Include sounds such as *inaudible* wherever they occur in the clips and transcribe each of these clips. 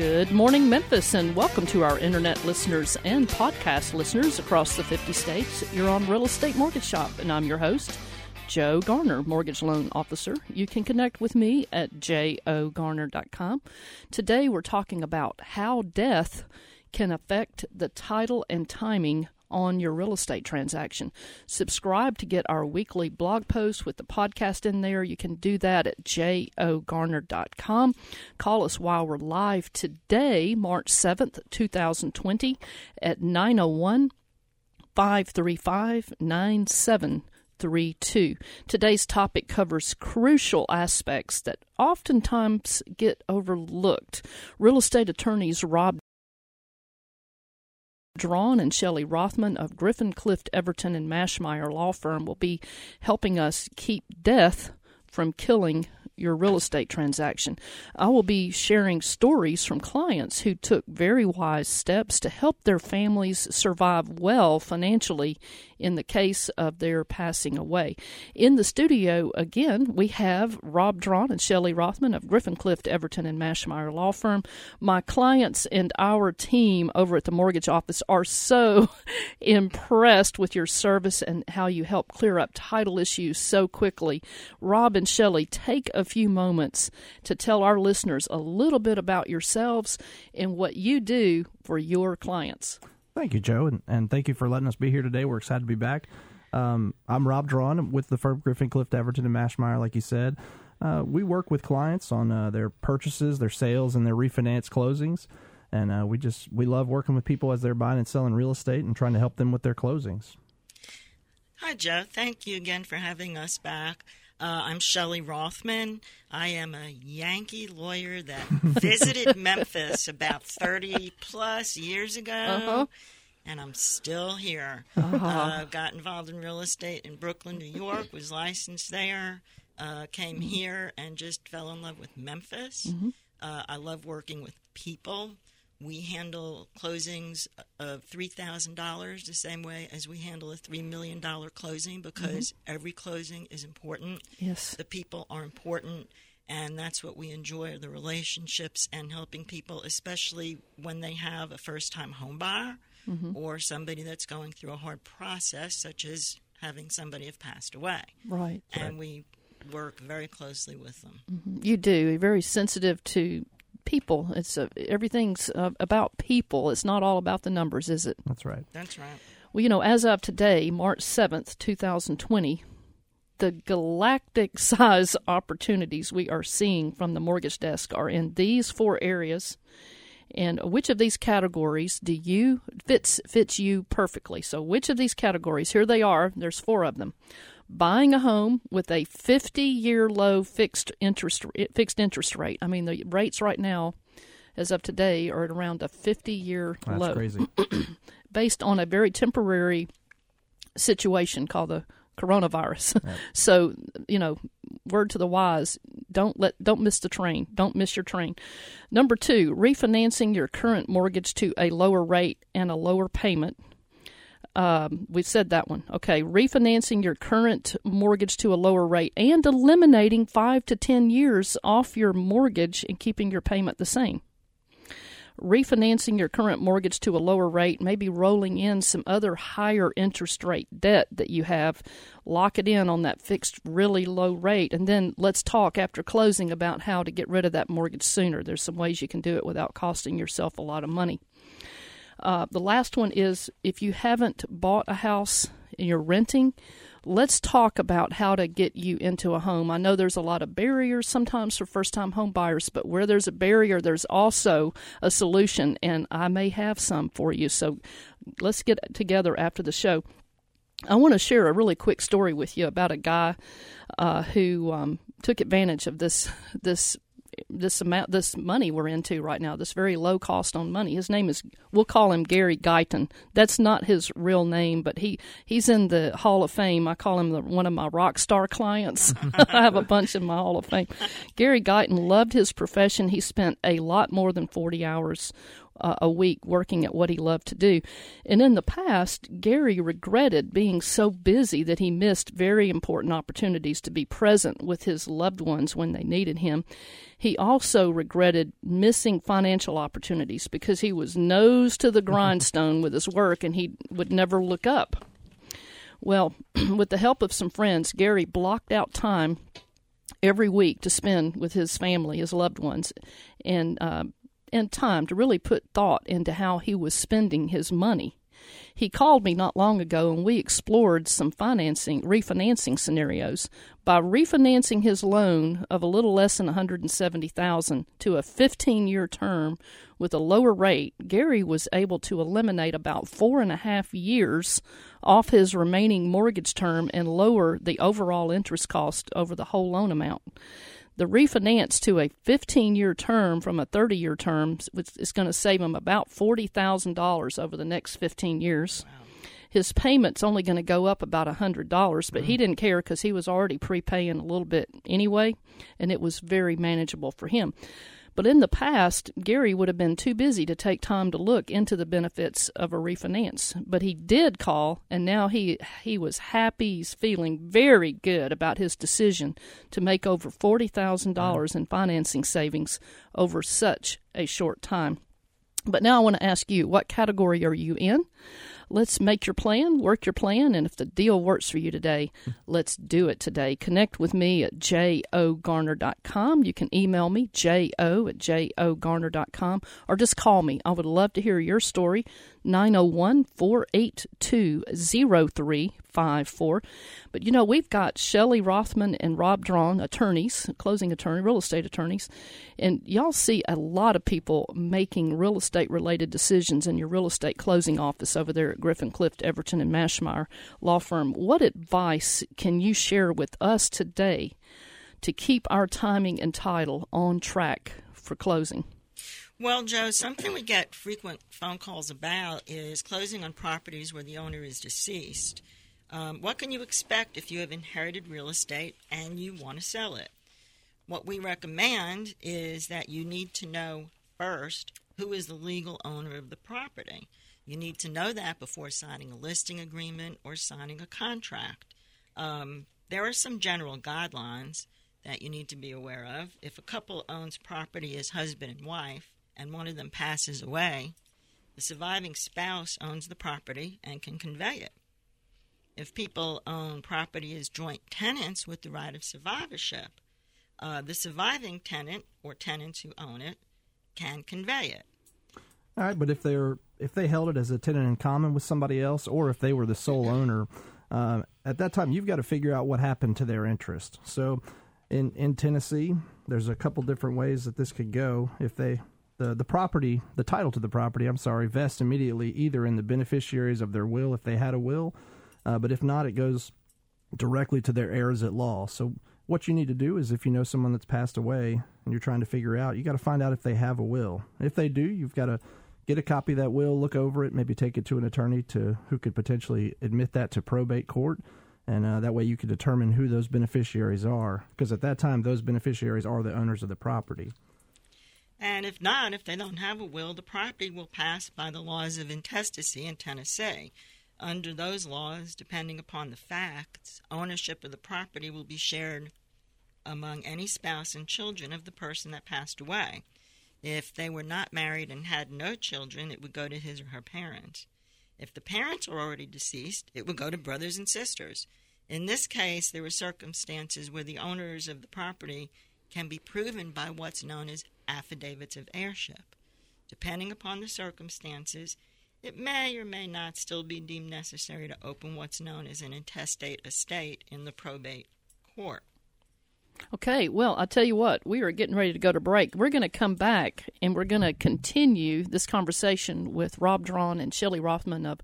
Good morning, Memphis, and welcome to our internet listeners and podcast listeners across the 50 states. You're on Real Estate Mortgage Shop, and I'm your host, Joe Garner, Mortgage Loan Officer. You can connect with me at jogarner.com. Today, we're talking about how death can affect the title and timing on your real estate transaction. Subscribe to get our weekly blog posts with the podcast in there. You can do that at jogarner.com. Call us while we're live today, March 7th, 2020, at 901 535 9732. Today's topic covers crucial aspects that oftentimes get overlooked. Real estate attorneys Rob Drawn and Shelley Rothman of Griffin, Clift, Everton, and Mashmeyer Law Firm will be helping us keep death from killing your real estate transaction. I will be sharing stories from clients who took very wise steps to help their families survive well financially in the case of their passing away. In the studio again, we have Rob Drawn and Shelley Rothman of Griffin Clift, Everton, and Mashmeyer Law Firm. My clients and our team over at the mortgage office are so *laughs* impressed with your service and how you help clear up title issues so quickly. Rob and Shelley, take a few moments to tell our listeners a little bit about yourselves and what you do for your clients. Thank you, Joe, and, and thank you for letting us be here today. We're excited to be back. Um, I'm Rob Drawn with the firm Griffin Clift Everton and Mashmeyer, like you said. Uh, we work with clients on uh, their purchases, their sales, and their refinance closings. And uh, we just we love working with people as they're buying and selling real estate and trying to help them with their closings. Hi, Joe. Thank you again for having us back. Uh, I'm Shelley Rothman. I am a Yankee lawyer that *laughs* visited Memphis about 30 plus years ago. Uh-huh. And I'm still here. Uh-huh. Uh, got involved in real estate in Brooklyn, New York, was licensed there, uh, came Mm-hmm. here and just fell in love with Memphis. Uh, I love working with people. We handle closings of $3,000 the same way as we handle a $3 million closing because mm-hmm. every closing is important. Yes. The people are important, and that's what we enjoy the relationships and helping people, especially when they have a first time home buyer mm-hmm. or somebody that's going through a hard process, such as having somebody have passed away. Right. And we work very closely with them. Mm-hmm. You do. You're very sensitive to people. It's uh, everything's uh, about people. It's not all about the numbers, is it? That's right. That's right. Well, you know, as of today, March 7th, 2020, the galactic *laughs* size opportunities we are seeing from the mortgage desk are in these four areas. And which of these categories do you fits fits you perfectly? So which of these categories? Here they are. There's four of them. Buying a home with a 50-year low fixed interest fixed interest rate. I mean, the rates right now as of today are at around a 50-year That's low crazy. *clears throat* based on a very temporary situation called the coronavirus. *laughs* so, you know, word to the wise, don't let don't miss the train. Don't miss your train. Number 2, refinancing your current mortgage to a lower rate and a lower payment. Um, we've said that one. Okay, refinancing your current mortgage to a lower rate and eliminating 5 to 10 years off your mortgage and keeping your payment the same refinancing your current mortgage to a lower rate, maybe rolling in some other higher interest rate debt that you have, lock it in on that fixed really low rate, and then let's talk after closing about how to get rid of that mortgage sooner. There's some ways you can do it without costing yourself a lot of money. Uh, the last one is if you haven't bought a house and you're renting, let's talk about how to get you into a home. I know there's a lot of barriers sometimes for first time home buyers, but where there's a barrier, there's also a solution, and I may have some for you. So let's get together after the show. I want to share a really quick story with you about a guy uh, who um, took advantage of this this this amount this money we're into right now this very low cost on money. His name is we'll call him Gary Guyton. That's not his real name but he he's in the Hall of Fame. I call him the, one of my rock star clients. *laughs* I have a bunch in my Hall of Fame. Gary Guyton loved his profession. He spent a lot more than 40 hours uh, a week working at what he loved to do. And in the past, Gary regretted being so busy that he missed very important opportunities to be present with his loved ones when they needed him. He also regretted missing financial opportunities because he was nose to the grindstone with his work and he would never look up. Well, *clears throat* with the help of some friends, Gary blocked out time every week to spend with his family, his loved ones, and uh, and time to really put thought into how he was spending his money. He called me not long ago and we explored some financing, refinancing scenarios. By refinancing his loan of a little less than 170,000 to a 15-year term with a lower rate, Gary was able to eliminate about four and a half years off his remaining mortgage term and lower the overall interest cost over the whole loan amount. The refinance to a 15 year term from a 30 year term is going to save him about $40,000 over the next 15 years. Wow. His payment's only going to go up about a $100, but mm-hmm. he didn't care because he was already prepaying a little bit anyway, and it was very manageable for him. But in the past, Gary would have been too busy to take time to look into the benefits of a refinance. But he did call, and now he he was happy. He's feeling very good about his decision to make over forty thousand dollars in financing savings over such a short time. But now I want to ask you, what category are you in? Let's make your plan, work your plan, and if the deal works for you today, *laughs* let's do it today. Connect with me at jogarner.com. You can email me, jo at jogarner.com, or just call me. I would love to hear your story. 901 482 0354. But you know, we've got Shelley Rothman and Rob Drawn, attorneys, closing attorney, real estate attorneys, and y'all see a lot of people making real estate related decisions in your real estate closing office over there at Griffin Clift, Everton, and Mashmeyer Law Firm. What advice can you share with us today to keep our timing and title on track for closing? Well, Joe, something we get frequent phone calls about is closing on properties where the owner is deceased. Um, what can you expect if you have inherited real estate and you want to sell it? What we recommend is that you need to know first who is the legal owner of the property. You need to know that before signing a listing agreement or signing a contract. Um, there are some general guidelines that you need to be aware of. If a couple owns property as husband and wife, and one of them passes away, the surviving spouse owns the property and can convey it. If people own property as joint tenants with the right of survivorship, uh, the surviving tenant or tenants who own it can convey it. All right, but if they're if they held it as a tenant in common with somebody else, or if they were the sole owner, uh, at that time you've got to figure out what happened to their interest. So, in in Tennessee, there's a couple different ways that this could go. If they the, the property, the title to the property, I'm sorry, vests immediately either in the beneficiaries of their will if they had a will, uh, but if not, it goes directly to their heirs at law. So what you need to do is if you know someone that's passed away and you're trying to figure out, you got to find out if they have a will. If they do, you've got to get a copy of that will, look over it, maybe take it to an attorney to who could potentially admit that to probate court. And uh, that way you can determine who those beneficiaries are. Because at that time, those beneficiaries are the owners of the property. And if not, if they don't have a will, the property will pass by the laws of intestacy in Tennessee. Under those laws, depending upon the facts, ownership of the property will be shared among any spouse and children of the person that passed away. If they were not married and had no children, it would go to his or her parents. If the parents are already deceased, it would go to brothers and sisters. In this case, there were circumstances where the owners of the property can be proven by what's known as affidavits of heirship. Depending upon the circumstances, it may or may not still be deemed necessary to open what's known as an intestate estate in the probate court. Okay, well, I'll tell you what, we are getting ready to go to break. We're going to come back and we're going to continue this conversation with Rob Drawn and Shelley Rothman of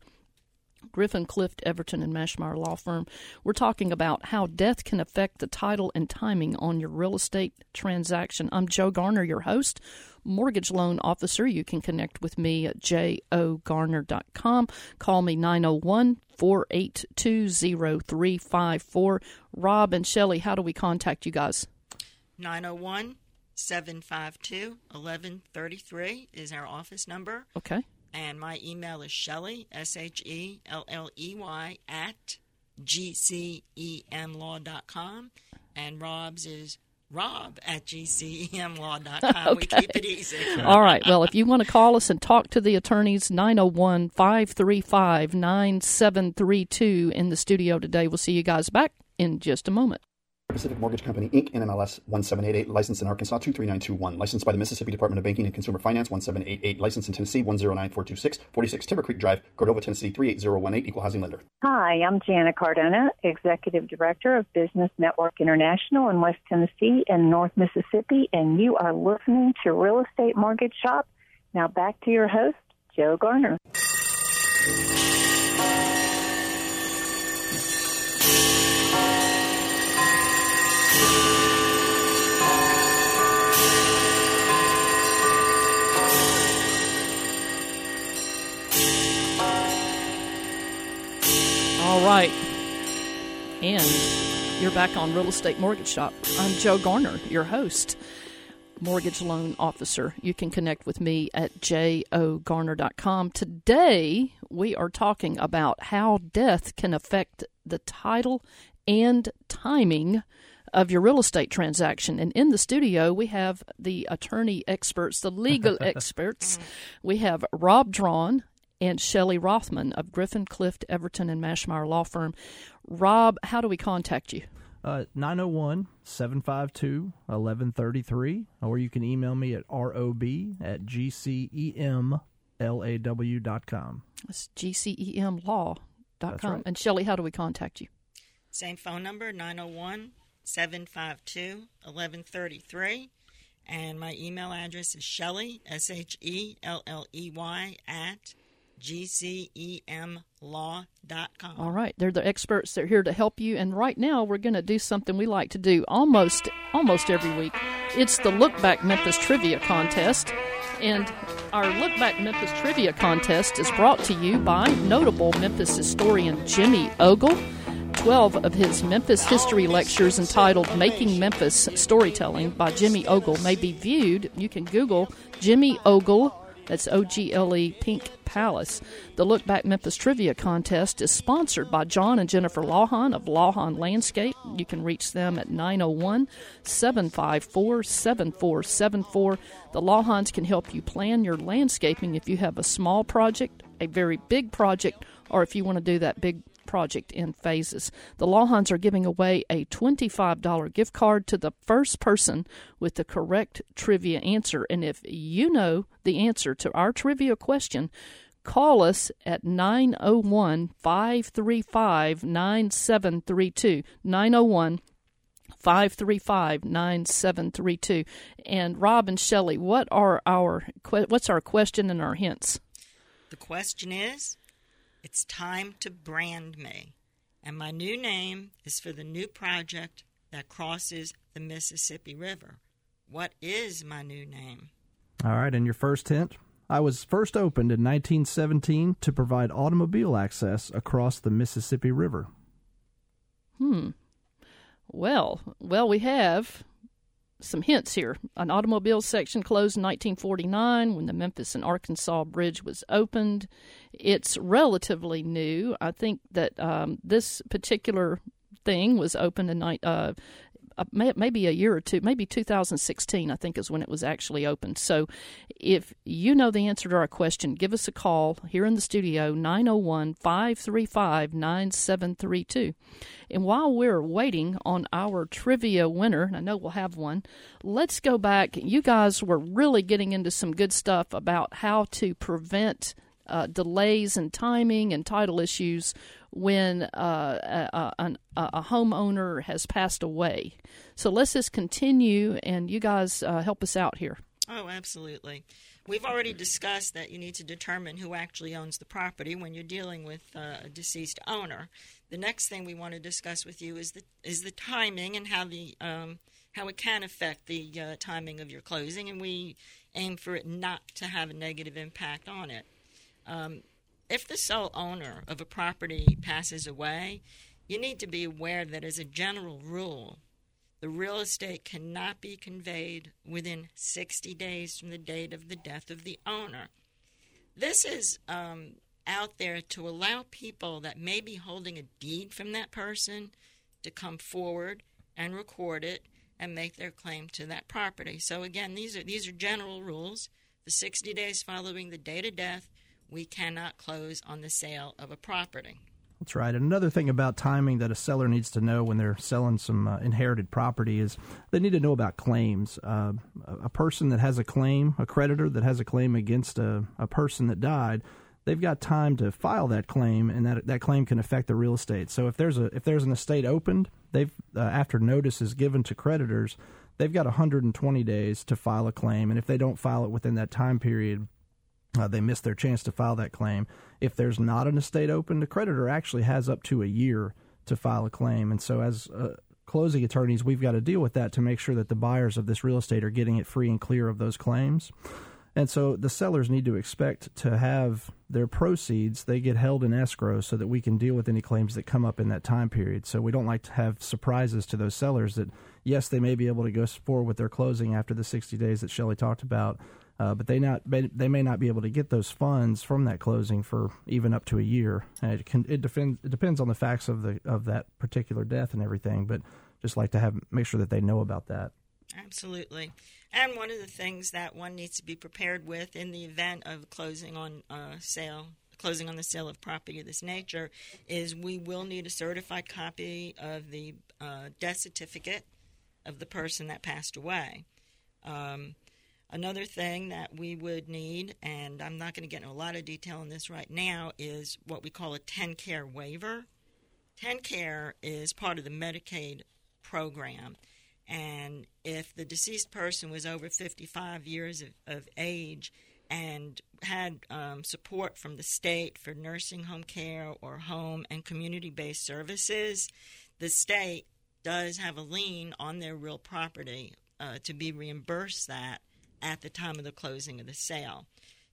Griffin, Clift, Everton, and Mashmeyer Law Firm. We're talking about how death can affect the title and timing on your real estate transaction. I'm Joe Garner, your host, mortgage loan officer. You can connect with me at jogarner.com. Call me 901 482 0354. Rob and Shelley, how do we contact you guys? 901 752 1133 is our office number. Okay. And my email is Shelley, S H E L L E Y, at gcemlaw.com. And Rob's is rob at gcemlaw.com. We keep it easy. *laughs* All right. Well, if you want to call us and talk to the attorneys, 901 535 9732 in the studio today. We'll see you guys back in just a moment. Pacific Mortgage Company, Inc., NMLS 1788, licensed in Arkansas 23921, licensed by the Mississippi Department of Banking and Consumer Finance 1788, licensed in Tennessee 109426, 46 Timber Creek Drive, Cordova, Tennessee 38018, equal housing lender. Hi, I'm Jana Cardona, Executive Director of Business Network International in West Tennessee and North Mississippi, and you are listening to Real Estate Mortgage Shop. Now back to your host, Joe Garner. Right. And you're back on Real Estate Mortgage Shop. I'm Joe Garner, your host, mortgage loan officer. You can connect with me at jogarner.com. Today, we are talking about how death can affect the title and timing of your real estate transaction. And in the studio, we have the attorney experts, the legal *laughs* experts. We have Rob Drawn and Shelley Rothman of Griffin, Clift, Everton, and Mashmeyer Law Firm. Rob, how do we contact you? Uh, 901 752 1133, or you can email me at rob at gcemlaw.com. It's gcemlaw.com. That's right. And Shelley, how do we contact you? Same phone number, 901 752 1133. And my email address is Shelley, S H E L L E Y, at gcemlaw.com. All right, they're the experts. They're here to help you. And right now, we're going to do something we like to do almost almost every week. It's the Look Back Memphis Trivia Contest, and our Look Back Memphis Trivia Contest is brought to you by notable Memphis historian Jimmy Ogle. 12 of his Memphis history lectures entitled Making Memphis Storytelling by Jimmy Ogle may be viewed. You can Google Jimmy Ogle that's O G L E Pink Palace. The Look Back Memphis Trivia Contest is sponsored by John and Jennifer Lawhon of Lawhon Landscape. You can reach them at 901 754 7474. The Lawhons can help you plan your landscaping if you have a small project, a very big project, or if you want to do that big project in phases. The Lawhons are giving away a $25 gift card to the first person with the correct trivia answer. And if you know the answer to our trivia question, call us at 901 535 9732. 901 535 9732. And Rob and Shelley, what are our what's our question and our hints? The question is It's time to brand me. And my new name is for the new project that crosses the Mississippi River. What is my new name? All right, and your first hint? I was first opened in 1917 to provide automobile access across the Mississippi River. Hmm. Well, well, we have some hints here. An automobile section closed in 1949 when the Memphis and Arkansas Bridge was opened. It's relatively new. I think that um, this particular thing was opened in uh, Uh, maybe a year or two, maybe 2016, I think is when it was actually opened. So if you know the answer to our question, give us a call here in the studio, 901 535 9732. And while we're waiting on our trivia winner, and I know we'll have one, let's go back. You guys were really getting into some good stuff about how to prevent uh, delays and timing and title issues when uh, a, a, a homeowner has passed away. So let's just continue, and you guys uh, help us out here. Oh, absolutely. We've already discussed that you need to determine who actually owns the property when you're dealing with uh, a deceased owner. The next thing we want to discuss with you is the is the timing and how the um, how it can affect the uh, timing of your closing, and we aim for it not to have a negative impact on it. Um, if the sole owner of a property passes away, you need to be aware that as a general rule, the real estate cannot be conveyed within 60 days from the date of the death of the owner. This is um, out there to allow people that may be holding a deed from that person to come forward and record it and make their claim to that property. So again, these are these are general rules. The 60 days following the date of death, we cannot close on the sale of a property. That's right. And another thing about timing that a seller needs to know when they're selling some uh, inherited property is they need to know about claims. Uh, a person that has a claim, a creditor that has a claim against a, a person that died, they've got time to file that claim, and that that claim can affect the real estate. So if there's a if there's an estate opened, they've uh, after notice is given to creditors, they've got 120 days to file a claim, and if they don't file it within that time period, uh, they miss their chance to file that claim. If there's not an estate open, the creditor actually has up to a year to file a claim. And so, as uh, closing attorneys, we've got to deal with that to make sure that the buyers of this real estate are getting it free and clear of those claims. And so the sellers need to expect to have their proceeds, they get held in escrow so that we can deal with any claims that come up in that time period. So we don't like to have surprises to those sellers that, yes, they may be able to go forward with their closing after the 60 days that Shelley talked about, uh, but they not they may not be able to get those funds from that closing for even up to a year. And it can it depends it depends on the facts of the of that particular death and everything. But just like to have make sure that they know about that. Absolutely, and one of the things that one needs to be prepared with in the event of closing on uh, sale closing on the sale of property of this nature is we will need a certified copy of the uh, death certificate of the person that passed away. Um, Another thing that we would need, and I'm not going to get into a lot of detail on this right now, is what we call a TennCare waiver. TennCare is part of the Medicaid program. And if the deceased person was over 55 years of, of age and had um, support from the state for nursing home care or home and community based services, the state does have a lien on their real property uh, to be reimbursed that at the time of the closing of the sale.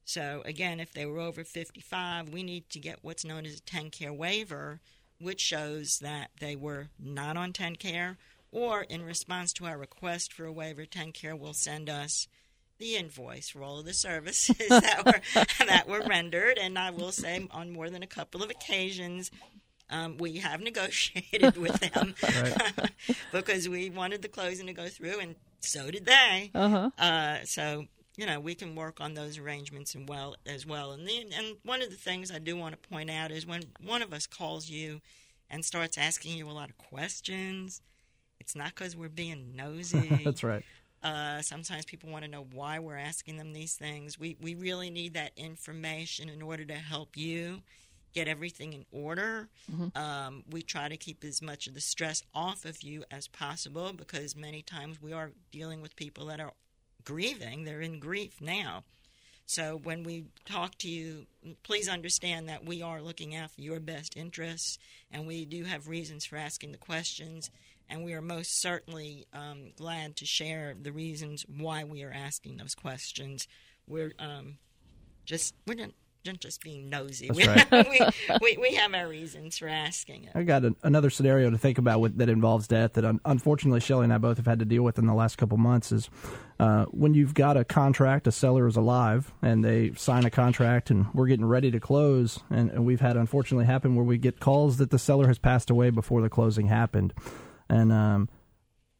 So, again, if they were over 55, we need to get what's known as a TennCare waiver, which shows that they were not on TennCare, or in response to our request for a waiver, TennCare will send us the invoice for all of the services *laughs* that were *laughs* that were rendered. And I will say, on more than a couple of occasions, um, we have *laughs* negotiated with them because we wanted the closing to go through, and so did they. Uh-huh. Uh, so you know we can work on those arrangements and well as well. And then, and one of the things I do want to point out is when one of us calls you and starts asking you a lot of questions, it's not because we're being nosy. *laughs* That's right. Uh, sometimes people want to know why we're asking them these things. We we really need that information in order to help you get everything in order. Mm-hmm. Um, we try to keep as much of the stress off of you as possible because many times we are dealing with people that are grieving, they're in grief now. So when we talk to you, please understand that we are looking after your best interests, and we do have reasons for asking the questions, and we are most certainly um, glad to share the reasons why we are asking those questions. We're um, just we're not just being nosy. That's we, right. *laughs* we, we, we, have our reasons for asking it. I got a, another scenario to think about with, that involves death that un, unfortunately Shelley and I both have had to deal with in the last couple months is uh, when you've got a contract, a seller is alive, and they sign a contract, and we're getting ready to close, and, and we've had unfortunately happen where we get calls that the seller has passed away before the closing happened, and um,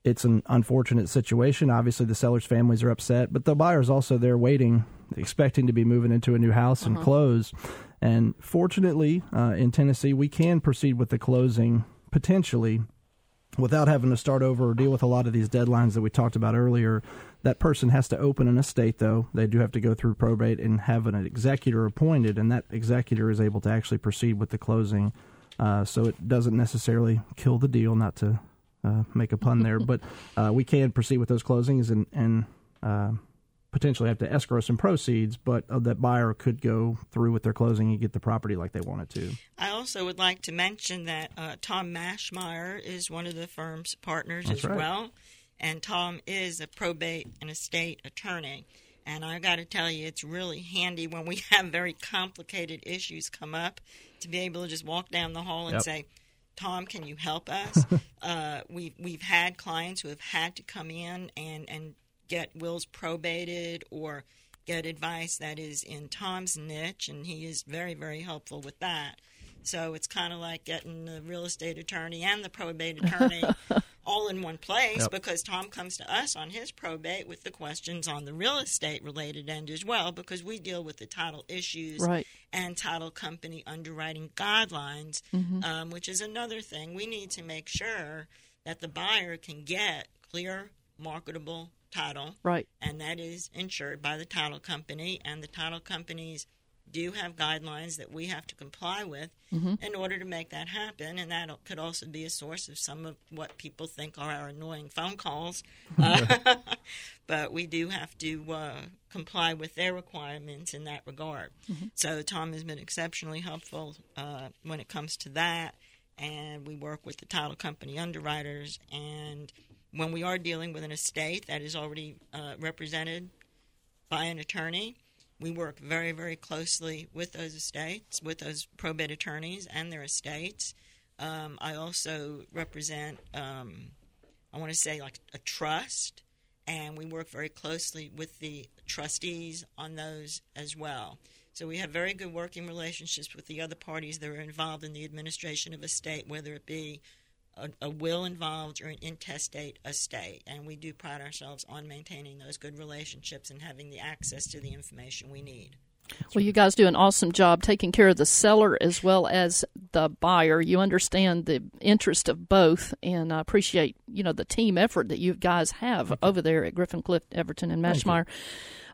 it's an unfortunate situation. Obviously, the seller's families are upset, but the buyer's also there waiting, expecting to be moving into a new house and uh-huh. close. And fortunately, uh, in Tennessee, we can proceed with the closing potentially without having to start over or deal with a lot of these deadlines that we talked about earlier. That person has to open an estate, though. They do have to go through probate and have an executor appointed, and that executor is able to actually proceed with the closing. Uh, so it doesn't necessarily kill the deal, not to uh, make a pun there, but uh, we can proceed with those closings and and uh, potentially have to escrow some proceeds, but uh, that buyer could go through with their closing and get the property like they wanted to. I also would like to mention that uh, Tom Mashmeyer is one of the firm's partners That's as right. well, and Tom is a probate and estate attorney. And I've got to tell you, it's really handy when we *laughs* have very complicated issues come up to be able to just walk down the hall and yep. say, Tom, can you help us? *laughs* uh, we've we've had clients who have had to come in and and get wills probated or get advice that is in Tom's niche, and he is very very helpful with that. So it's kind of like getting the real estate attorney and the probate attorney *laughs* *laughs* all in one place Yep. because Tom comes to us on his probate with the questions on the real estate related end as well because we deal with the title issues Right. and title company underwriting guidelines, Mm-hmm. um, which is another thing. We need to make sure that the buyer can get clear, marketable title Right. and that is insured by the title company. And the title companies do have guidelines that we have to comply with in order to make that happen. And that could also be a source of some of what people think are our annoying phone calls. Uh, *laughs* but we do have to uh, comply with their requirements in that regard. So Tom has been exceptionally helpful uh, when it comes to that. And we work with the title company underwriters. And when we are dealing with an estate that is already uh, represented by an attorney. We work very, very closely with those estates, with those probate attorneys and their estates. Um, I also represent, um, I want to say, like a trust, and we work very closely with the trustees on those as well. So we have very good working relationships with the other parties that are involved in the administration of estate, whether it be a, a will involved or an intestate estate. And we do pride ourselves on maintaining those good relationships and having the access to the information we need. Well, you guys do an awesome job taking care of the seller as well as the buyer. You understand the interest of both, and I appreciate you know the team effort that you guys have over there at Griffin Clift, Everton, and Mashmeyer.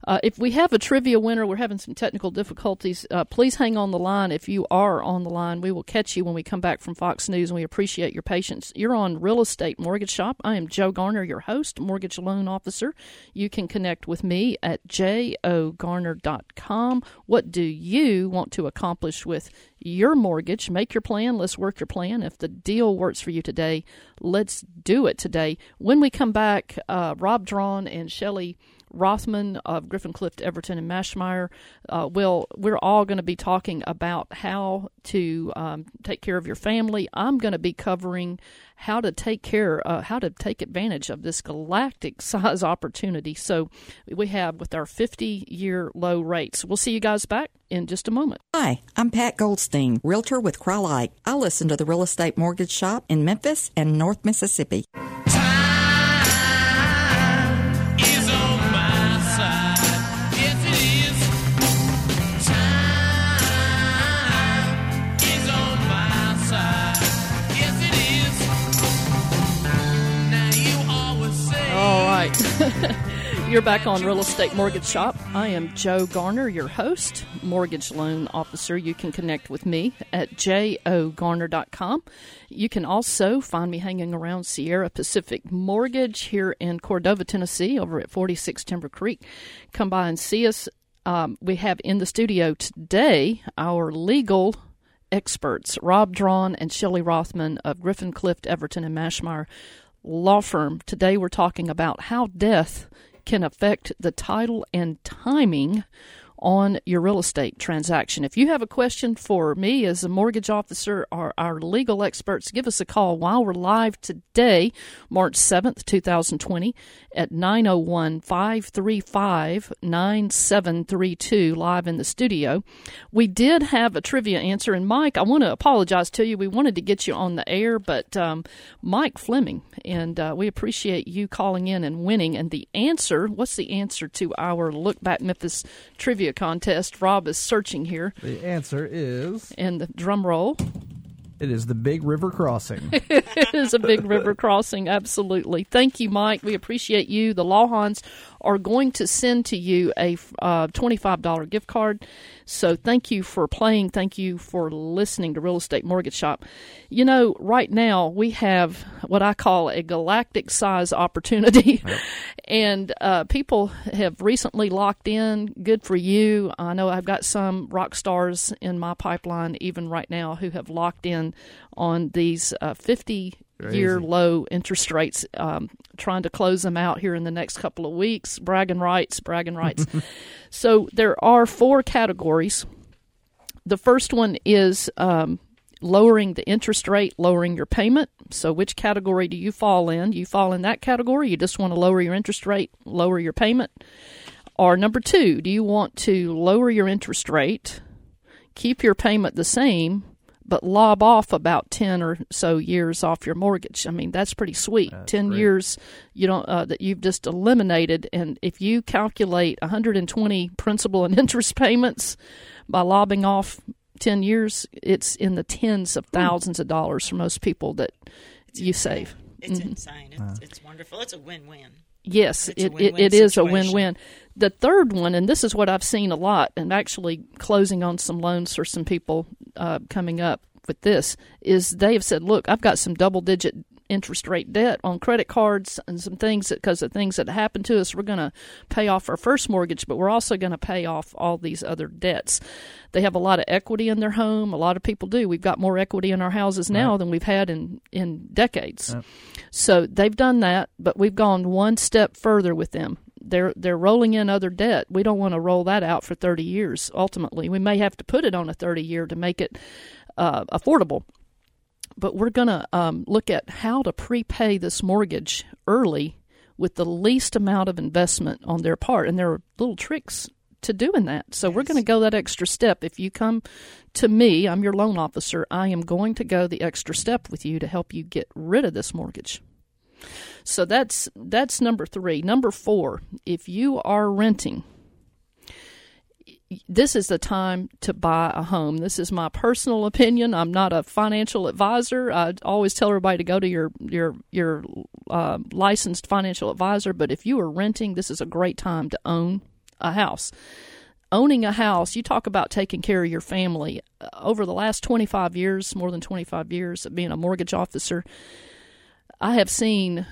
Uh, if we have a trivia winner, we're having some technical difficulties. Uh, please hang on the line. If you are on the line, we will catch you when we come back from Fox News, and we appreciate your patience. You're on Real Estate Mortgage Shop. I am Joe Garner, your host, mortgage loan officer. You can connect with me at jogarner.com. What do you want to accomplish with your mortgage? Make your plan. Let's work your plan. If the deal works for you today, let's do it today. When we come back, uh, Rob Drawn and Shelley Rothman of Griffin Clift, Everton, and Mashmeyer. Uh, will we're all going to be talking about how to um, take care of your family. I'm going to be covering how to take care, uh, how to take advantage of this galactic *laughs* size opportunity. So we have with our 50 year low rates. We'll see you guys back in just a moment. Hi, I'm Pat Goldstein, realtor with Crye-Leike. I listen to the Real Estate Mortgage Shop in Memphis and North Mississippi. You're back on Real Estate Mortgage Shop. I am Joe Garner, your host, mortgage loan officer. You can connect with me at jogarner.com. You can also find me hanging around Sierra Pacific Mortgage here in Cordova, Tennessee, over at 46 Timber Creek. Come by and see us. Um, we have in the studio today our legal experts, Rob Drawn and Shelley Rothman of Griffin Clift, Everton, and Mashmeyer Law Firm. Today we're talking about how death can affect the title and timing on your real estate transaction. If you have a question for me as a mortgage officer or our legal experts, give us a call while we're live today, March 7th, 2020, at 901 535 9732, live in the studio. We did have a trivia answer, and Mike, I want to apologize to you. We wanted to get you on the air, but um, Mike Fleming, and uh, we appreciate you calling in and winning. And the answer, what's the answer to our Look Back Memphis trivia contest? Rob is searching here, The answer is and the drum roll. It is the Big River Crossing. *laughs* it is a big river crossing, absolutely. Thank you, Mike. We appreciate you. The Lawhons are going to send to you a uh, $25 gift card. So thank you for playing. Thank you for listening to Real Estate Mortgage Shop. You know, right now we have what I call a galactic size opportunity. *laughs* and uh, people have recently locked in. Good for you. I know I've got some rock stars in my pipeline, even right now, who have locked in on these uh, 50 year low interest rates, um, trying to close them out here in the next couple of weeks. Bragging rights, bragging rights. *laughs* so there are four categories. The first one is um, lowering the interest rate, lowering your payment. So, which category do you fall in? You fall in that category. You just want to lower your interest rate, lower your payment. Or number two, do you want to lower your interest rate, keep your payment the same, but lob off about 10 or so years off your mortgage. I mean, that's pretty sweet. 10 great. years you don't uh, that you've just eliminated and if you calculate 120 principal and *laughs* interest payments by lobbing off 10 years, it's in the tens of thousands of dollars for most people that you save. It's insane. It's, it's wonderful. It's a win-win. Yes, It's a it, it, win-win it is a win win. The third one, and this is what I've seen a lot, and actually closing on some loans for some people uh, coming up with this, is they have said, Look, I've got some double digit interest rate debt on credit cards and some things that because of things that happened to us. We're going to pay off our first mortgage but we're also going to pay off all these other debts. They have a lot of equity in their home. A lot of people do. We've got more equity in our houses now than we've had in in decades. So they've done that, but we've gone one step further with them. They're they're rolling in other debt. We don't want to roll that out for 30 years. Ultimately, we may have to put it on a 30 year to make it uh, affordable. But we're going to um, look at how to prepay this mortgage early with the least amount of investment on their part, and there are little tricks to doing that. So we're going to go that extra step. If you come to me, I'm your loan officer. I am going to go the extra step with you to help you get rid of this mortgage. So that's that's number 3. Number 4, if you are renting this is the time to buy a home. This is my personal opinion. I'm not a financial advisor. I always tell everybody to go to your your your uh, licensed financial advisor. But if you are renting, this is a great time to own a house. Owning a house, you talk about taking care of your family. Uh, Over the last 25 years, more than 25 years of being a mortgage officer, I have seen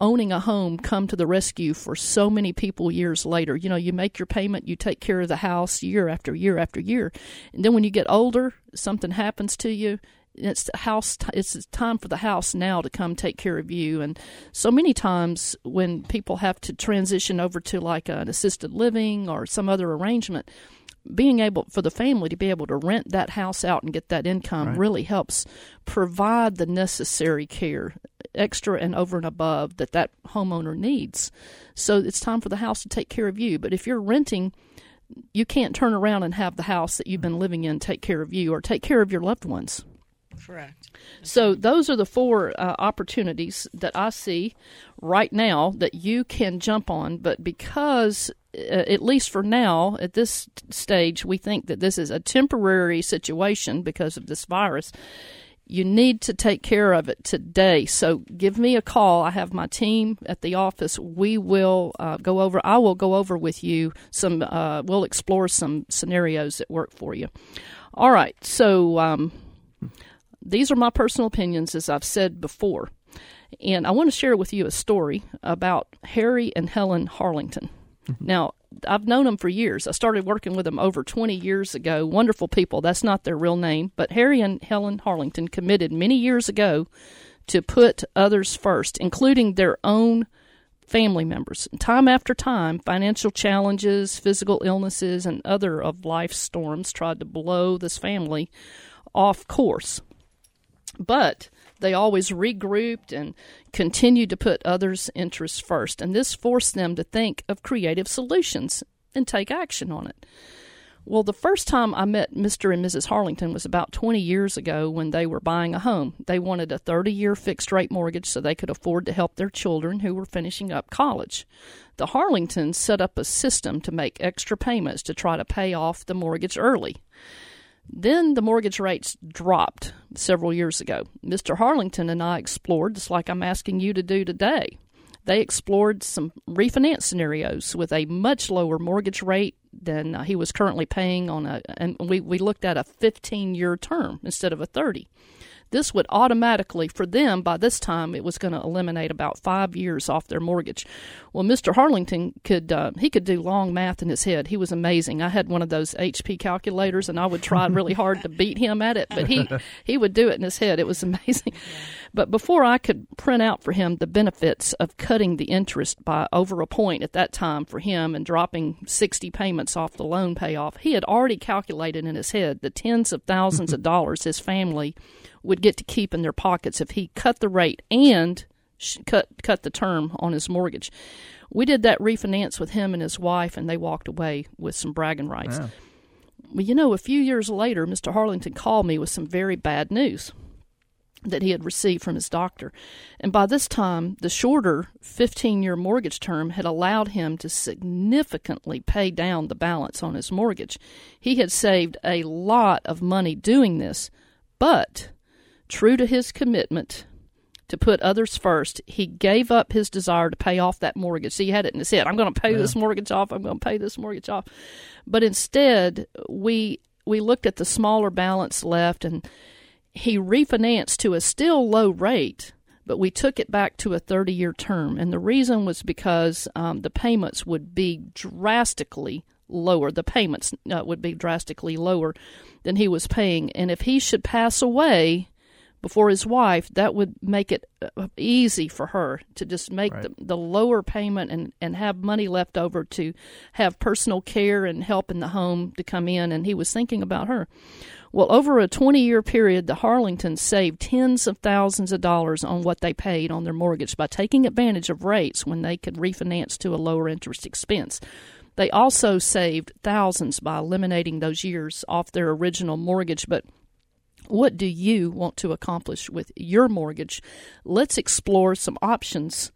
owning a home come to the rescue for so many people years later. You know, you make your payment, you take care of the house year after year after year. And then when you get older, something happens to you. It's the house. It's time for the house now to come take care of you. And so many times when people have to transition over to like an assisted living or some other arrangement, being able for the family to be able to rent that house out and get that income really helps provide the necessary care extra and over and above that that homeowner needs so it's time for the house to take care of you but if you're renting you can't turn around and have the house that you've been living in take care of you or take care of your loved ones Correct. so those are the four uh, opportunities that I see right now that you can jump on. But because, uh, at least for now, at this stage, we think that this is a temporary situation because of this virus. You need to take care of it today. So give me a call. I have my team at the office. We will uh, go over. I will go over with you some. Uh, we'll explore some scenarios that work for you. All right. So. Um, these are my personal opinions, as I've said before. And I want to share with you a story about Harry and Helen Harlington. Now, I've known them for years. I started working with them over 20 years ago. Wonderful people. That's not their real name. But Harry and Helen Harlington committed many years ago to put others first, including their own family members. Time after time, financial challenges, physical illnesses, and other of life's storms tried to blow this family off course but they always regrouped and continued to put others' interests first. And this forced them to think of creative solutions and take action on it. Well, the first time I met Mr. and Mrs. Harlington was about 20 years ago when they were buying a home. They wanted a 30 year fixed rate mortgage so they could afford to help their children who were finishing up college. The Harlingtons set up a system to make extra payments to try to pay off the mortgage early. Then the mortgage rates dropped several years ago. Mr. Harlington and I explored, just like I'm asking you to do today. They explored some refinance scenarios with a much lower mortgage rate than uh, he was currently paying on a, and we, we looked at a 15 year term instead of a 30. This would automatically, for them, by this time, it was going to eliminate about five years off their mortgage. Well, Mr. Harlington could uh, he could do long math in his head. He was amazing. I had one of those HP calculators, and I would try *laughs* really hard to beat him at it, but he he would do it in his head. It was amazing. But before I could print out for him the benefits of cutting the interest by over a point at that time for him and dropping 60 payments off the loan payoff, he had already calculated in his head the tens of thousands of *laughs* dollars his family would get to keep in their pockets if he cut the rate and cut cut the term on his mortgage. We did that refinance with him and his wife, and they walked away with some bragging rights. Well, you know, a few years later, Mr. Harlington called me with some very bad news that he had received from his doctor. And by this time, the shorter 15 year mortgage term had allowed him to significantly pay down the balance on his mortgage. He had saved a lot of money doing this, but true to his commitment to put others first, he gave up his desire to pay off that mortgage. So he had it in his head, I'm going to pay this mortgage off, I'm going to pay this mortgage off. But instead, we we looked at the smaller balance left and he refinanced to a still low rate, but we took it back to a 30 year term. And the reason was because um, the payments would be drastically lower. The payments uh, would be drastically lower than he was paying. And if he should pass away before his wife, that would make it uh, easy for her to just make Right. the, the lower payment and, and have money left over to have personal care and help in the home to come in. And he was thinking about her. Well, over a 20 year period, the Harlingtons saved tens of thousands of dollars on what they paid on their mortgage by taking advantage of rates when they could refinance to a lower interest expense. They also saved thousands by eliminating those years off their original mortgage, but what do you want to accomplish with your mortgage? Let's explore some options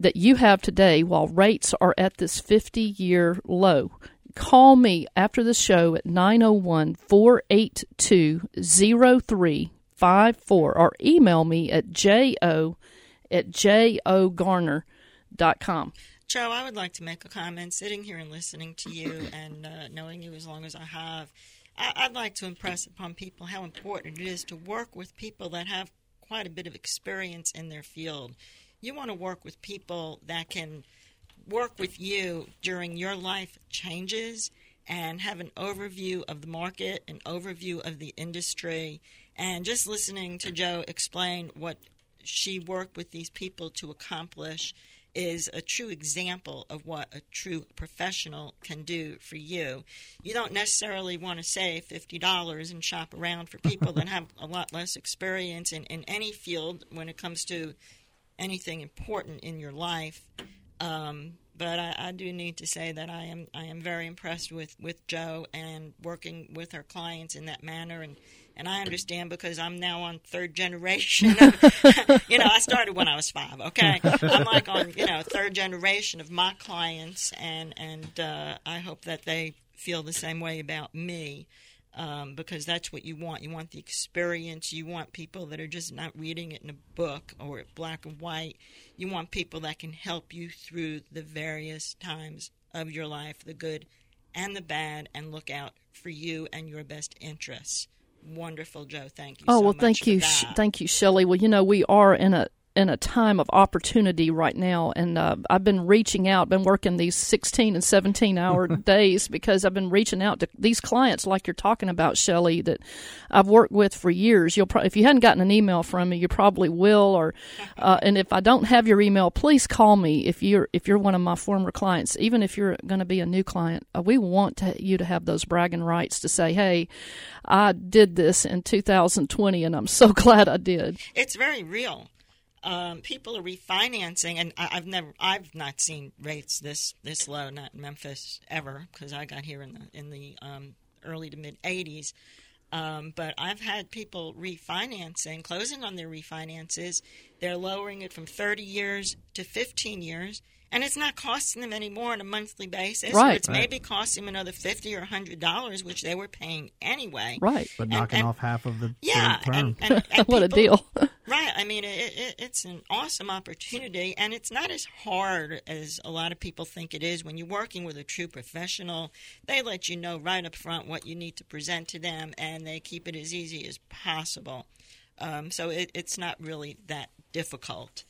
that you have today while rates are at this 50 year low. Call me after the show at 901 482 0354 or email me at jo at jogarner.com. Joe, I would like to make a comment. Sitting here and listening to you *clears throat* and uh, knowing you as long as I have, I- I'd like to impress upon people how important it is to work with people that have quite a bit of experience in their field. You want to work with people that can work with you during your life changes and have an overview of the market, an overview of the industry, and just listening to Joe explain what she worked with these people to accomplish is a true example of what a true professional can do for you. You don't necessarily want to save $50 and shop around for people that have a lot less experience in, in any field when it comes to anything important in your life. Um, but I, I do need to say that I am I am very impressed with, with Joe and working with her clients in that manner and, and I understand because I'm now on third generation. Of, *laughs* you know, I started when I was five. Okay, I'm like on you know third generation of my clients, and and uh, I hope that they feel the same way about me um, because that's what you want. You want the experience. You want people that are just not reading it in a book or black and white. You want people that can help you through the various times of your life, the good and the bad, and look out for you and your best interests. Wonderful, Joe. Thank you. Oh so well, thank you. Sh- thank you, Shelley. Well, you know we are in a in a time of opportunity right now, and uh, I've been reaching out, been working these sixteen and seventeen hour *laughs* days because I've been reaching out to these clients like you're talking about, Shelley, that I've worked with for years. You'll pro- if you hadn't gotten an email from me, you probably will, or *laughs* uh, and if I don't have your email, please call me if you're if you're one of my former clients, even if you're going to be a new client. Uh, we want to, you to have those bragging rights to say, hey. I did this in 2020, and I'm so *laughs* glad I did. It's very real. Um, people are refinancing, and I, I've never, I've not seen rates this this low, not in Memphis ever, because I got here in the in the um, early to mid '80s. Um, but I've had people refinancing, closing on their refinances. They're lowering it from 30 years to 15 years, and it's not costing them any more on a monthly basis. Right. it's maybe costing them another 50 or 100 dollars, which they were paying anyway. Right. But And- knocking and- off half of the Yeah, term. and, and, *laughs* what a deal. *laughs* Right. I mean, it, it, it's an awesome opportunity, and it's not as hard as a lot of people think it is. When you're working with a true professional, they let you know right up front what you need to present to them, and they keep it as easy as possible. Um, so it, it's not really that difficult.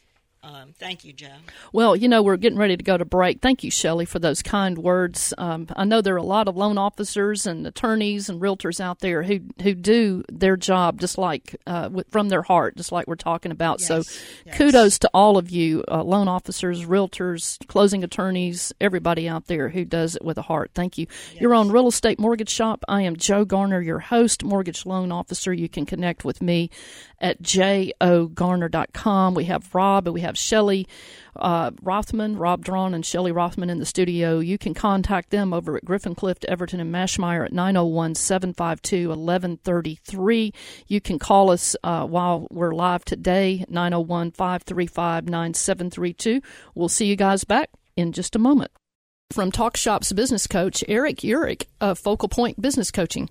Um, thank you, Joe. Well, you know, we're getting ready to go to break. Thank you, Shelley, for those kind words. Um, I know there are a lot of loan officers and attorneys and realtors out there who, who do their job just like uh, from their heart, just like we're talking about. so, Yes, yes. kudos to all of you, uh, loan officers, realtors, closing attorneys, everybody out there who does it with a heart. Thank you. You're on Real Estate Mortgage Shop. I am Joe Garner, your host, mortgage loan officer. You can connect with me at jogarner.com. We have Rob and we have Shelley uh, Rothman, Rob Drawn, and Shelley Rothman in the studio. You can contact them over at Griffin Clift, Everton, and Maschmeyer at 901 752 1133. You can call us uh, while we're live today, 901 535 9732. We'll see you guys back in just a moment. From Talk Shoppe's business coach, Eric Urick of Focal Point Business Coaching.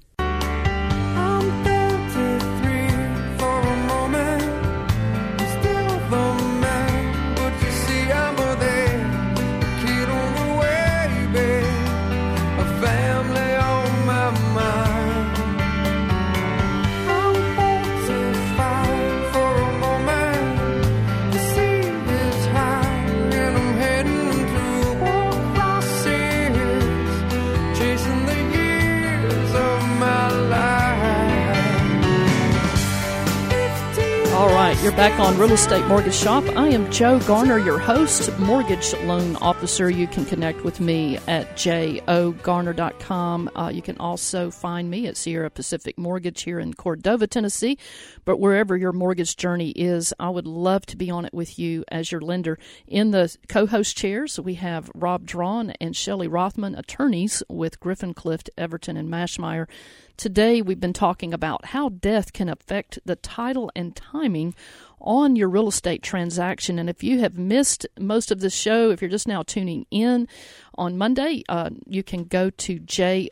On Real Estate Mortgage Shop. I am Joe Garner, your host, mortgage loan officer. You can connect with me at jogarner.com. Uh, you can also find me at Sierra Pacific Mortgage here in Cordova, Tennessee. But wherever your mortgage journey is, I would love to be on it with you as your lender. In the co host chairs, we have Rob Drawn and Shelley Rothman, attorneys with Griffin Clift, Everton, and Maschmeyer. Today, we've been talking about how death can affect the title and timing on your real estate transaction. And if you have missed most of the show, if you're just now tuning in on Monday, uh, you can go to jogarner.com,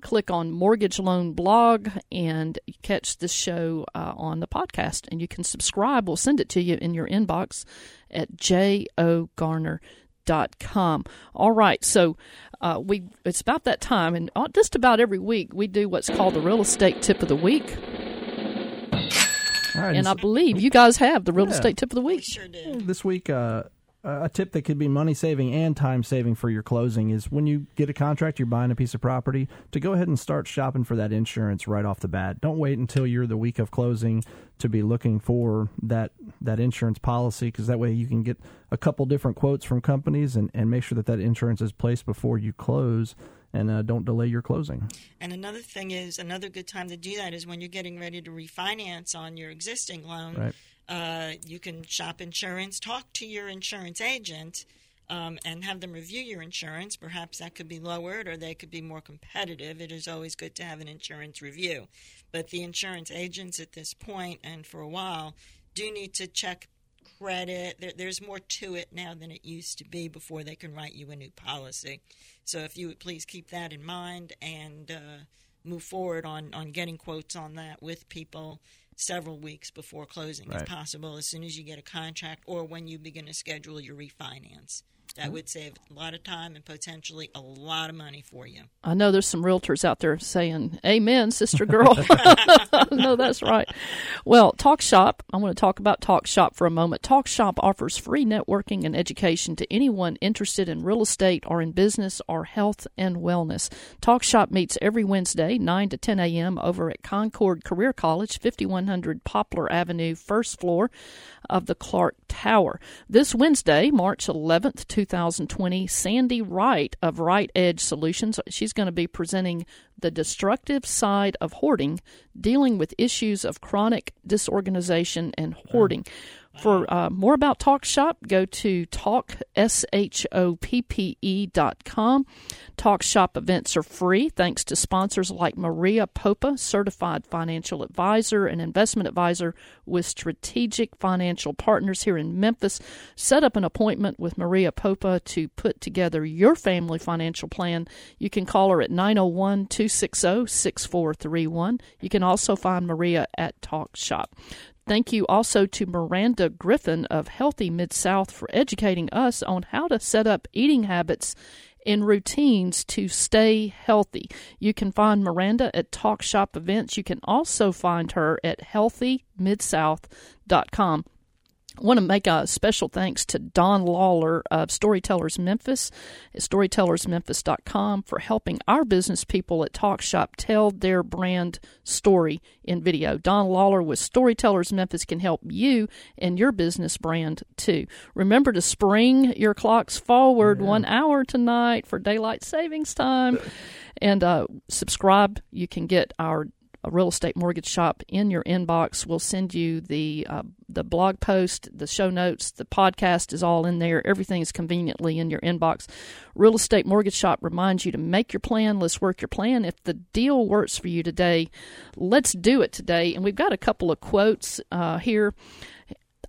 click on Mortgage Loan Blog, and catch the show uh, on the podcast. And you can subscribe. We'll send it to you in your inbox at jogarner.com. All right, so uh, we it's about that time, and uh, just about every week we do what's called the real estate tip of the week, right, and I believe you guys have the real Yeah. estate tip of the week. Sure did. this week, uh, a tip that could be money saving and time saving for your closing is when you get a contract, you're buying a piece of property, to go ahead and start shopping for that insurance right off the bat. Don't wait until you're the week of closing to be looking for that that insurance policy because that way you can get a couple different quotes from companies and, and make sure that that insurance is placed before you close and uh, don't delay your closing. And another thing is, another good time to do that is when you're getting ready to refinance on your existing loan. Right. Uh, you can shop insurance, talk to your insurance agent, um, and have them review your insurance. Perhaps that could be lowered or they could be more competitive. It is always good to have an insurance review. But the insurance agents at this point and for a while do need to check credit. There, there's more to it now than it used to be before they can write you a new policy. So if you would please keep that in mind and uh, move forward on, on getting quotes on that with people several weeks before closing, Right. if possible, as soon as you get a contract or when you begin to schedule your refinance. That mm-hmm. would save a lot of time and potentially a lot of money for you. I know there's some realtors out there saying, Amen, sister girl. *laughs* *laughs* no, that's right. Well, Talk Shoppe, I want to talk about Talk Shoppe for a moment. Talk Shoppe offers free networking and education to anyone interested in real estate or in business or health and wellness. Talk Shoppe meets every Wednesday, 9 to 10 a.m., over at Concorde Career College, 5100 Poplar Avenue, first floor of the Clark Tower. This Wednesday, March 11th, 2020, Sandy Wright of Right Edge Solutions, she's going to be presenting the destructive side of hoarding, dealing with issues of chronic disorganization and hoarding. Mm. For uh, more about Talk Shoppe, go to talk, S-H-O-P-P-E dot com. Talk Shoppe events are free thanks to sponsors like Maria Popa, certified financial advisor and investment advisor with strategic financial partners here in Memphis. Set up an appointment with Maria Popa to put together your family financial plan. You can call her at 901 260 6431. You can also find Maria at Talk Shoppe. Thank you also to Miranda Griffin of Healthy Mid South for educating us on how to set up eating habits and routines to stay healthy. You can find Miranda at Talk Shoppe Events. You can also find her at healthymidsouth.com. I want to make a special thanks to Don Lawler of Storytellers Memphis at storytellersmemphis.com for helping our business people at Talk Shoppe tell their brand story in video. Don Lawler with Storytellers Memphis can help you and your business brand too. Remember to spring your clocks forward one hour tonight for daylight savings time *laughs* and uh, subscribe. You can get our a real estate mortgage shop in your inbox. We'll send you the uh, the blog post, the show notes, the podcast is all in there. Everything is conveniently in your inbox. Real estate mortgage shop reminds you to make your plan. Let's work your plan. If the deal works for you today, let's do it today. And we've got a couple of quotes uh, here.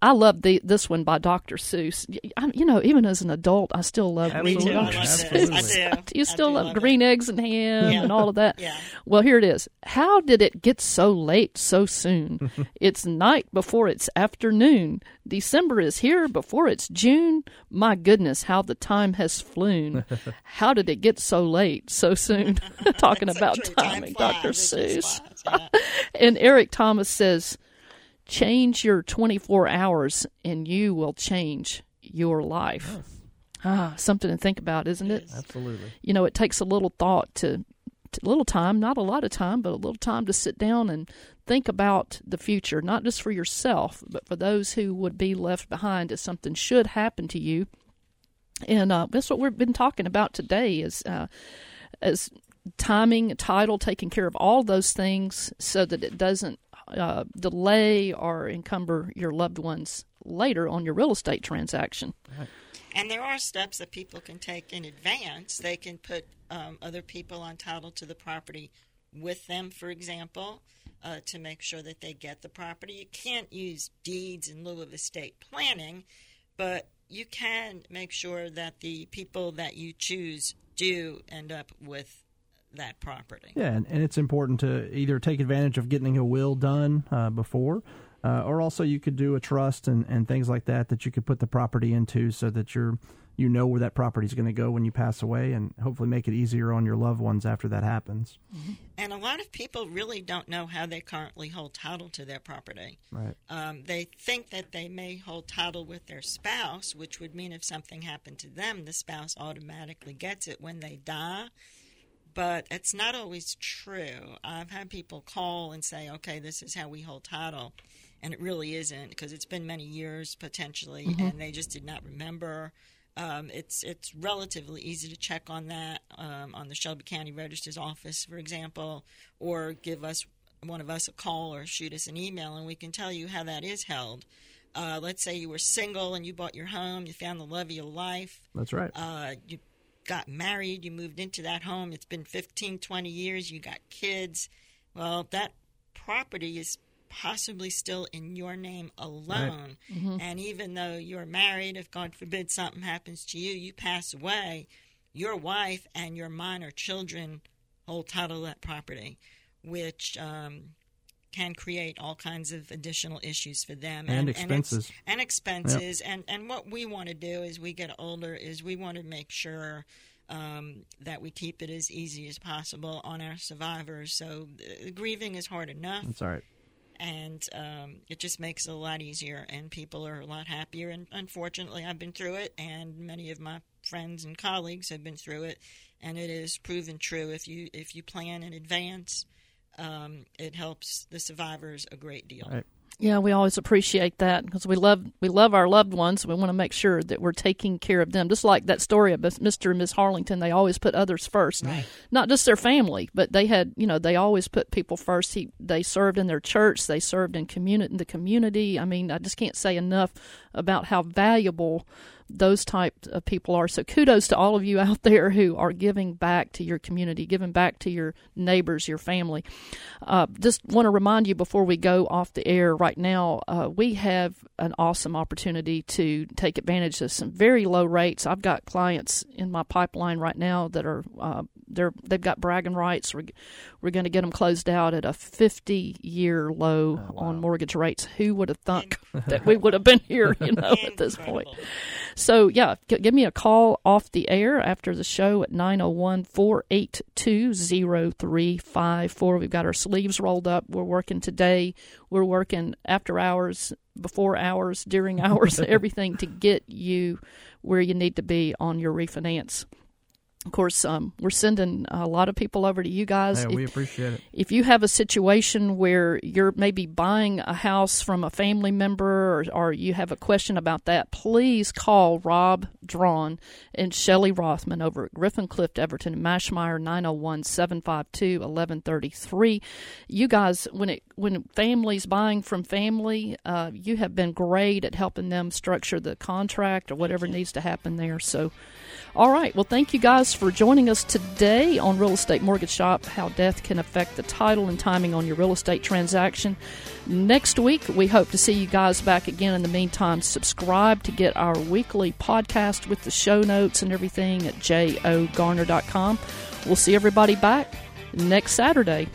I love the this one by Dr. Seuss. I, you know, even as an adult, I still love Absolutely. reading Dr. Seuss. this. I do. *laughs* you still do love, love green eggs and ham Yeah. and all of that. Yeah. Well, here it is. How did it get so late so soon? *laughs* it's night before it's afternoon. December is here before it's June. My goodness, how the time has flown. *laughs* how did it get so late so soon? Talking about true. Time timing. Dr. Seuss. Yeah. And Eric Thomas says, change your 24 hours and you will change your life. Ah, something to think about, isn't it? Absolutely. You know, it takes a little thought to, to a little time, not a lot of time, but a little time to sit down and think about the future, not just for yourself, but for those who would be left behind if something should happen to you. And uh, that's what we've been talking about today is uh, as timing, title, taking care of all those things so that it doesn't uh, delay or encumber your loved ones later on your real estate transaction. And there are steps that people can take in advance. They can put um, other people on title to the property with them, for example, uh, to make sure that they get the property. You can't use deeds in lieu of estate planning, but you can make sure that the people that you choose do end up with that property. Yeah, and, and it's important to either take advantage of getting a will done uh, before, uh, or also you could do a trust and, and things like that that you could put the property into so that you're you know where that property is going to go when you pass away, and hopefully make it easier on your loved ones after that happens. And a lot of people really don't know how they currently hold title to their property. Right. Um, they think that they may hold title with their spouse, which would mean if something happened to them, the spouse automatically gets it when they die. But it's not always true. I've had people call and say, okay, this is how we hold title. And it really isn't because it's been many years potentially, and they just did not remember. Um, it's it's relatively easy to check on that um, on the Shelby County Register's office, for example, or give us one of us a call or shoot us an email, and we can tell you how that is held. Uh, let's say you were single and you bought your home, you found the love of your life, That's right. uh, you got married, you moved into that home, it's been 15, 20 years, you got kids. Well, that property is possibly still in your name alone. And even though you're married, if God forbid something happens to you, you pass away, your wife and your minor children hold title to that property, which um, can create all kinds of additional issues for them And it's- expenses. and expenses. And and what we want to do as we get older is we want to make sure um, that we keep it as easy as possible on our survivors. So uh, grieving is hard enough, That's all right. and um, it just makes it a lot easier, and people are a lot happier. And unfortunately, I've been through it, and many of my friends and colleagues have been through it, and it is proven true. If you if you plan in advance, um, it helps the survivors a great deal. Right. Yeah, we always appreciate that because we love we love our loved ones. We want to make sure that we're taking care of them. Just like that story of Mr. and Miss Harlington, they always put others first, not just their family, but they had you know they always put people first. He they served in their church, they served in community in the community. I mean, I just can't say enough about how valuable those type of people are. So kudos to all of you out *laughs* there who are giving back to your community, giving back to your neighbors, your family. Uh, just want to remind you before we go off the air right now, uh, we have an awesome opportunity to take advantage of some very low rates. I've got clients in my pipeline right now that are uh, they're they've got bragging rights. We're, we're going to get them closed out at a 50 year low oh, on mortgage rates. Who would have thunk *laughs* that we would have been here, you *laughs* know, at this point? So, yeah, g- give me a call off the air after the show at 901 482 0354. We've got our sleeves rolled up. We're working today. We're working after hours, before hours, during hours, *laughs* everything to get you where you need to be on your refinance. Of course, um, we're sending a lot of people over to you guys. Yeah, we If- appreciate it. if you have a situation where you're maybe buying a house from a family member or, or you have a question about that, please call Rob Drawn and Shelley Rothman over at Griffin Clift Everton and Maschmeyer 901 752 1133. You guys, when it when families buying from family, uh, you have been great at helping them structure the contract or whatever needs to happen there. So, all right. Well, thank you guys for joining us today on Real Estate Mortgage Shop How Death Can Affect the Title and Timing on Your Real Estate Transaction. Next week, we hope to see you guys back again. In the meantime, subscribe to get our weekly podcast with the show notes and everything at jogarner.com. We'll see everybody back next Saturday.